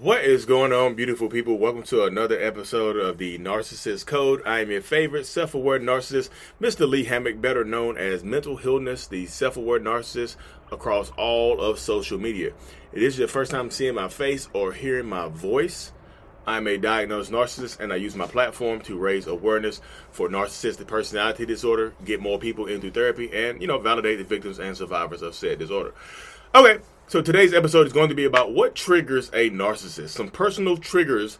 What is going on, beautiful people? Welcome to another episode of the Narcissist Code. I am your favorite self aware narcissist, Mr. Lee Hammock, better known as Mental Healness, the self aware narcissist across all of social media. It is your first time seeing my face or hearing my voice. I'm a diagnosed narcissist and I use my platform to raise awareness for narcissistic personality disorder, get more people into therapy, and, you know, validate the victims and survivors of said disorder. Okay, so today's episode is going to be about what triggers a narcissist, some personal triggers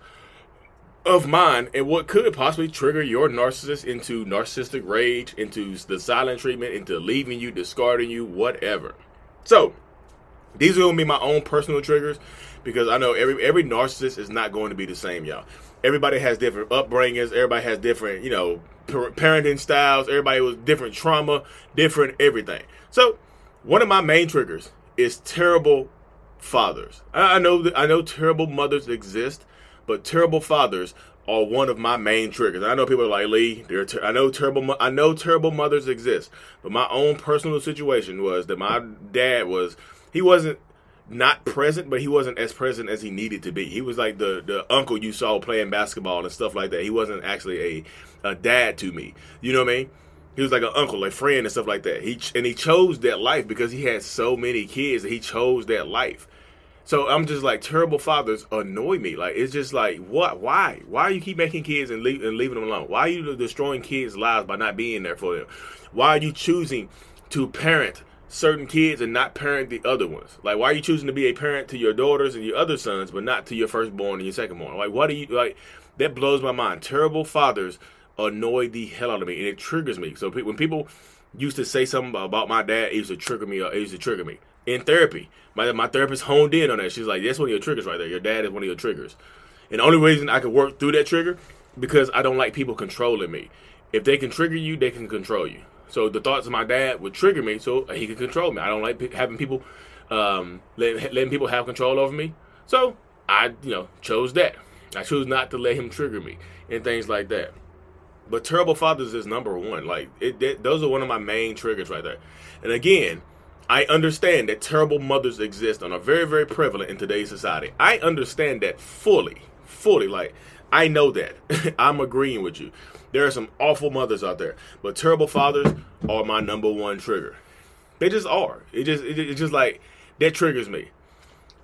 of mine, and what could possibly trigger your narcissist into narcissistic rage, into the silent treatment, into leaving you, discarding you, whatever. So, these are to be my own personal triggers because I know every every narcissist is not going to be the same, y'all. Everybody has different upbringings. Everybody has different, you know, parenting styles. Everybody was different trauma, different everything. So, one of my main triggers is terrible fathers. I know that I know terrible mothers exist, but terrible fathers are one of my main triggers. I know people are like Lee. They're ter- I know terrible. I know terrible mothers exist, but my own personal situation was that my dad was he wasn't not present, but he wasn't as present as he needed to be. He was like the the uncle you saw playing basketball and stuff like that. He wasn't actually a a dad to me. You know what I mean? He was like an uncle, like friend and stuff like that. He and he chose that life because he had so many kids. He chose that life. So I'm just like terrible fathers annoy me. Like it's just like what? Why? Why you keep making kids and, leave, and leaving them alone? Why are you destroying kids' lives by not being there for them? Why are you choosing to parent certain kids and not parent the other ones? Like why are you choosing to be a parent to your daughters and your other sons, but not to your firstborn and your secondborn? Like what do you like? That blows my mind. Terrible fathers annoy the hell out of me, and it triggers me. So when people used to say something about my dad, it used to trigger me. Uh, it used to trigger me in therapy. My my therapist honed in on that. She's like, "That's one of your triggers right there. Your dad is one of your triggers." And the only reason I could work through that trigger because I don't like people controlling me. If they can trigger you, they can control you. So the thoughts of my dad would trigger me, so he could control me. I don't like having people um, letting, letting people have control over me. So I, you know, chose that. I chose not to let him trigger me and things like that. But terrible fathers is number one. Like it, it, those are one of my main triggers right there. And again, I understand that terrible mothers exist and are very, very prevalent in today's society. I understand that fully, fully. Like I know that. I'm agreeing with you. There are some awful mothers out there, but terrible fathers are my number one trigger. They just are. It just, it, it's just like that triggers me.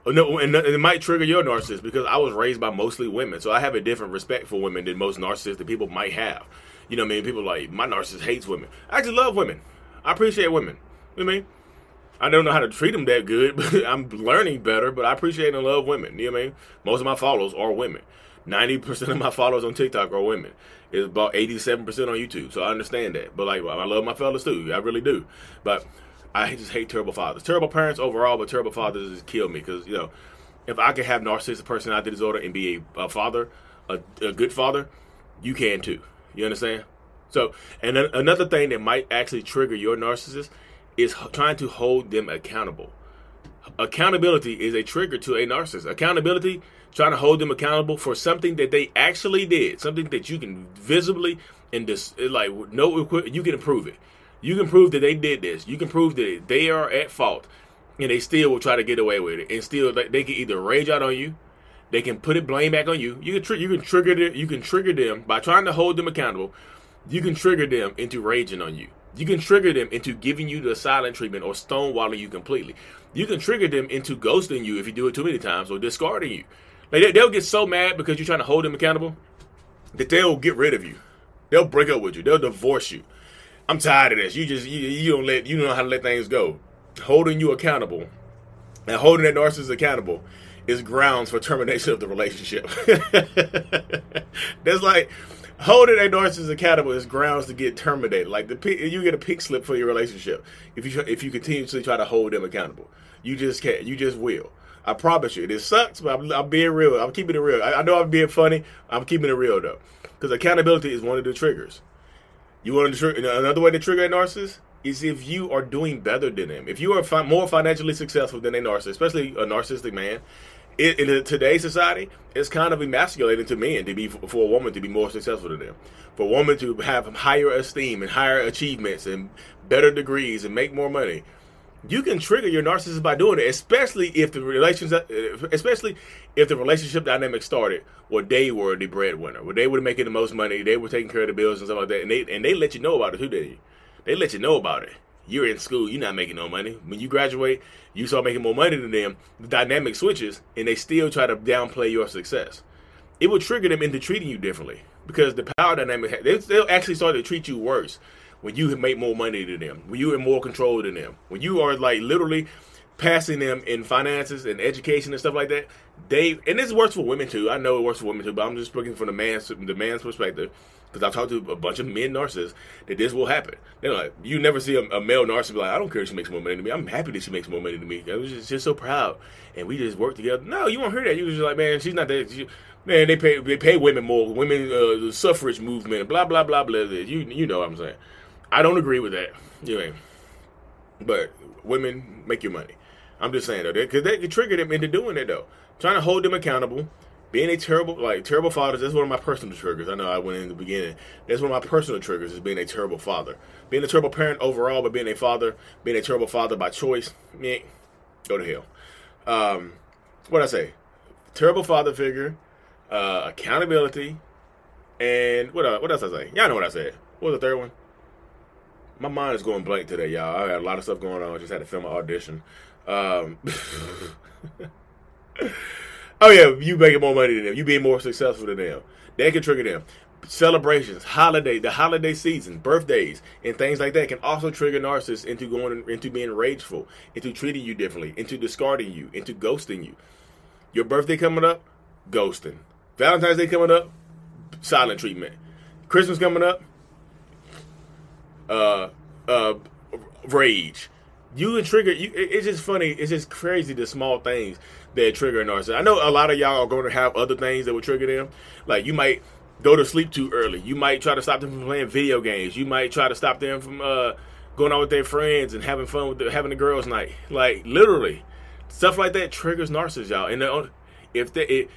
Oh, no, and it might trigger your narcissist because I was raised by mostly women, so I have a different respect for women than most narcissists people might have. You know what I mean? People like my narcissist hates women. I actually love women. I appreciate women. You know I mean? I don't know how to treat them that good, but I'm learning better. But I appreciate and love women. You know what I mean? Most of my followers are women. Ninety percent of my followers on TikTok are women. It's about eighty-seven percent on YouTube, so I understand that. But like, I love my fellas too. I really do. But I just hate terrible fathers. Terrible parents overall, but terrible fathers just kill me because you know, if I could have narcissistic personality disorder and be a, a father, a, a, good father, you can too. You understand? So, and then another thing that might actually trigger your narcissist is trying to hold them accountable. Accountability is a trigger to a narcissist. Accountability, trying to hold them accountable for something that they actually did, something that you can visibly and just like no, you can prove it. You can prove that they did this. You can prove that they are at fault, and they still will try to get away with it. And still, they can either rage out on you, they can put it blame back on you. You can tr- you can trigger them. You can trigger them by trying to hold them accountable. You can trigger them into raging on you. You can trigger them into giving you the silent treatment or stonewalling you completely. You can trigger them into ghosting you if you do it too many times or discarding you. Like they'll get so mad because you're trying to hold them accountable that they'll get rid of you. They'll break up with you. They'll divorce you. I'm tired of this. You just you, you don't let you don't know how to let things go. Holding you accountable and holding that narcissist accountable is grounds for termination of the relationship. That's like holding a narcissist accountable is grounds to get terminated. Like the you get a pink slip for your relationship if you if you continuously try to hold them accountable. You just can't. You just will. I promise you. It sucks, but I'm, I'm being real. I'm keeping it real. I, I know I'm being funny. I'm keeping it real though, because accountability is one of the triggers. You want to another way to trigger a narcissist is if you are doing better than them. If you are fi- more financially successful than a narcissist, especially a narcissistic man, it, in today's society, it's kind of emasculating to men to be for a woman to be more successful than them, for a woman to have higher esteem and higher achievements and better degrees and make more money. You can trigger your narcissist by doing it, especially if the relationship, uh, especially if the relationship dynamic started where they were the breadwinner, where they were making the most money, they were taking care of the bills and stuff like that, and they and they let you know about it too. They they let you know about it. You're in school, you're not making no money. When you graduate, you start making more money than them. The dynamic switches, and they still try to downplay your success. It will trigger them into treating you differently because the power dynamic they'll actually start to treat you worse when you make more money than them, when you're in more control than them, when you are like literally passing them in finances and education and stuff like that, they and this works for women too. I know it works for women too, but I'm just speaking from the man's the man's perspective because I've talked to a bunch of men narcissists that this will happen. They're like, you never see a, a male narcissist be like, I don't care if she makes more money than me. I'm happy that she makes more money than me. I was just, just so proud, and we just work together. No, you won't hear that. You just like, man, she's not that. She, man, they pay they pay women more. Women, uh, the suffrage movement, blah blah blah blah. You you know what I'm saying. I don't agree with that. Know, but women make your money. I'm just saying though, because they can trigger them into doing it though. Trying to hold them accountable, being a terrible like terrible father. That's one of my personal triggers. I know I went in the beginning. That's one of my personal triggers is being a terrible father, being a terrible parent overall, but being a father, being a terrible father by choice. Me, go to hell. Um, what I say? Terrible father figure, uh, accountability, and what uh, what else I say? Y'all know what I said. What was the third one? My mind is going blank today, y'all. I had a lot of stuff going on. I just had to film an audition. Um, oh yeah, you making more money than them. You being more successful than them. That can trigger them. Celebrations, holiday, the holiday season, birthdays, and things like that can also trigger narcissists into going into being rageful, into treating you differently, into discarding you, into ghosting you. Your birthday coming up, ghosting. Valentine's Day coming up, silent treatment. Christmas coming up, uh, uh, rage. You can trigger. You, it's just funny. It's just crazy the small things that trigger a narcissist. I know a lot of y'all are going to have other things that will trigger them. Like you might go to sleep too early. You might try to stop them from playing video games. You might try to stop them from uh, going out with their friends and having fun with the, having a girls' night. Like literally, stuff like that triggers narcissists, y'all. And if they, it,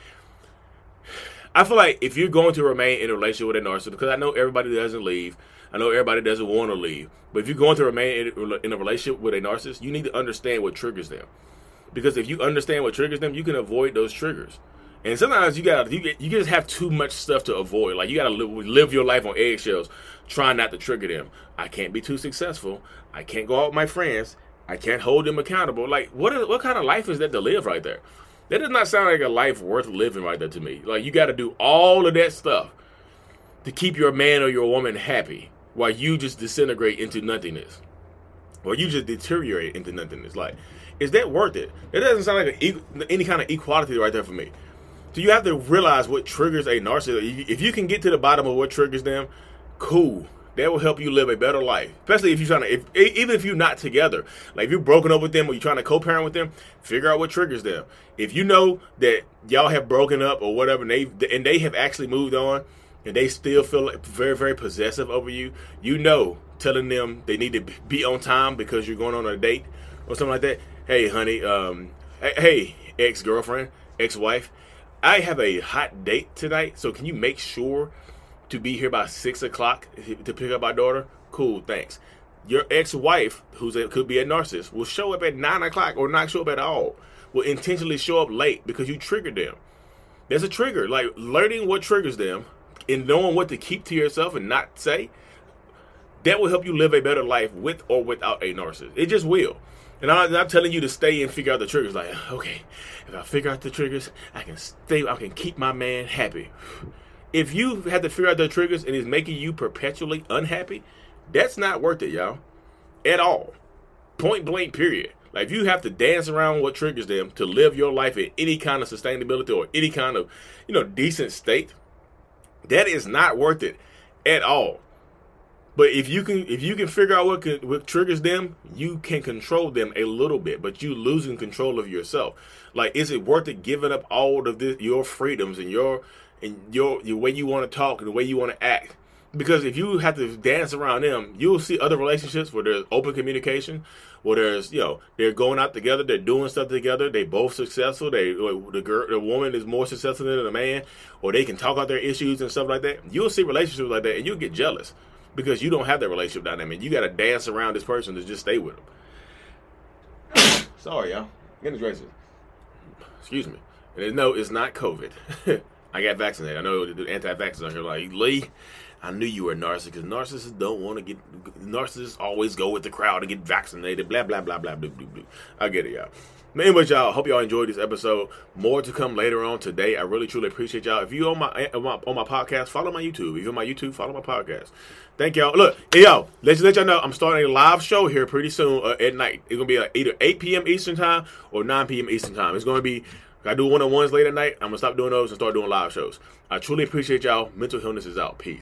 I feel like if you're going to remain in a relationship with a narcissist, because I know everybody doesn't leave. I know everybody doesn't want to leave, but if you're going to remain in a relationship with a narcissist, you need to understand what triggers them. Because if you understand what triggers them, you can avoid those triggers. And sometimes you gotta you, you just have too much stuff to avoid. Like you gotta live, live your life on eggshells, trying not to trigger them. I can't be too successful. I can't go out with my friends. I can't hold them accountable. Like what is, what kind of life is that to live right there? That does not sound like a life worth living right there to me. Like you got to do all of that stuff to keep your man or your woman happy while you just disintegrate into nothingness, or you just deteriorate into nothingness. Like, is that worth it? It doesn't sound like any kind of equality right there for me. So you have to realize what triggers a narcissist. If you can get to the bottom of what triggers them, cool. That will help you live a better life, especially if you're trying to. If, even if you're not together, like if you're broken up with them or you're trying to co-parent with them, figure out what triggers them. If you know that y'all have broken up or whatever, and they and they have actually moved on, and they still feel very, very possessive over you, you know, telling them they need to be on time because you're going on a date or something like that. Hey, honey, um, hey, ex girlfriend, ex wife, I have a hot date tonight, so can you make sure to be here by six o'clock to pick up my daughter? Cool, thanks. Your ex wife, who could be a narcissist, will show up at nine o'clock or not show up at all. Will intentionally show up late because you triggered them. There's a trigger, like learning what triggers them, and knowing what to keep to yourself and not say, that will help you live a better life with or without a narcissist. It just will. And I'm not telling you to stay and figure out the triggers. Like, okay, if I figure out the triggers, I can stay. I can keep my man happy. If you have to figure out the triggers and it's making you perpetually unhappy, that's not worth it, y'all, at all. Point blank. Period. Like, if you have to dance around what triggers them to live your life in any kind of sustainability or any kind of, you know, decent state, that is not worth it at all. But if you can if you can figure out what can, what triggers them, you can control them a little bit, but you losing control of yourself. Like is it worth it giving up all of this, your freedoms and your and your your way you want to talk and the way you want to act because if you have to dance around them, you'll see other relationships where there's open communication, where there's you know they're going out together, they're doing stuff together, they both successful. They the girl, the woman is more successful than the man, or they can talk out their issues and stuff like that. You'll see relationships like that, and you'll get jealous because you don't have that relationship dynamic. You got to dance around this person to just stay with them. Sorry, y'all. Goodness gracious. Excuse me. And no, it's not COVID. I got vaccinated. I know the anti-vaxxers on here like Lee. I knew you were a narcissist because narcissists don't want to get narcissists always go with the crowd to get vaccinated. Blah blah blah blah blah blah blah. I get it, y'all. But y'all, hope y'all enjoyed this episode. More to come later on today. I really truly appreciate y'all. If you on my on my, on my podcast, follow my YouTube. If you on my YouTube, follow my podcast. Thank y'all. Look, hey y'all, let's let y'all know I'm starting a live show here pretty soon uh, at night. It's gonna be like either 8 p.m. Eastern time or 9 p.m. Eastern time. It's gonna be I do one on ones late at night. I'm gonna stop doing those and start doing live shows. I truly appreciate y'all. Mental Healness is out. Peace.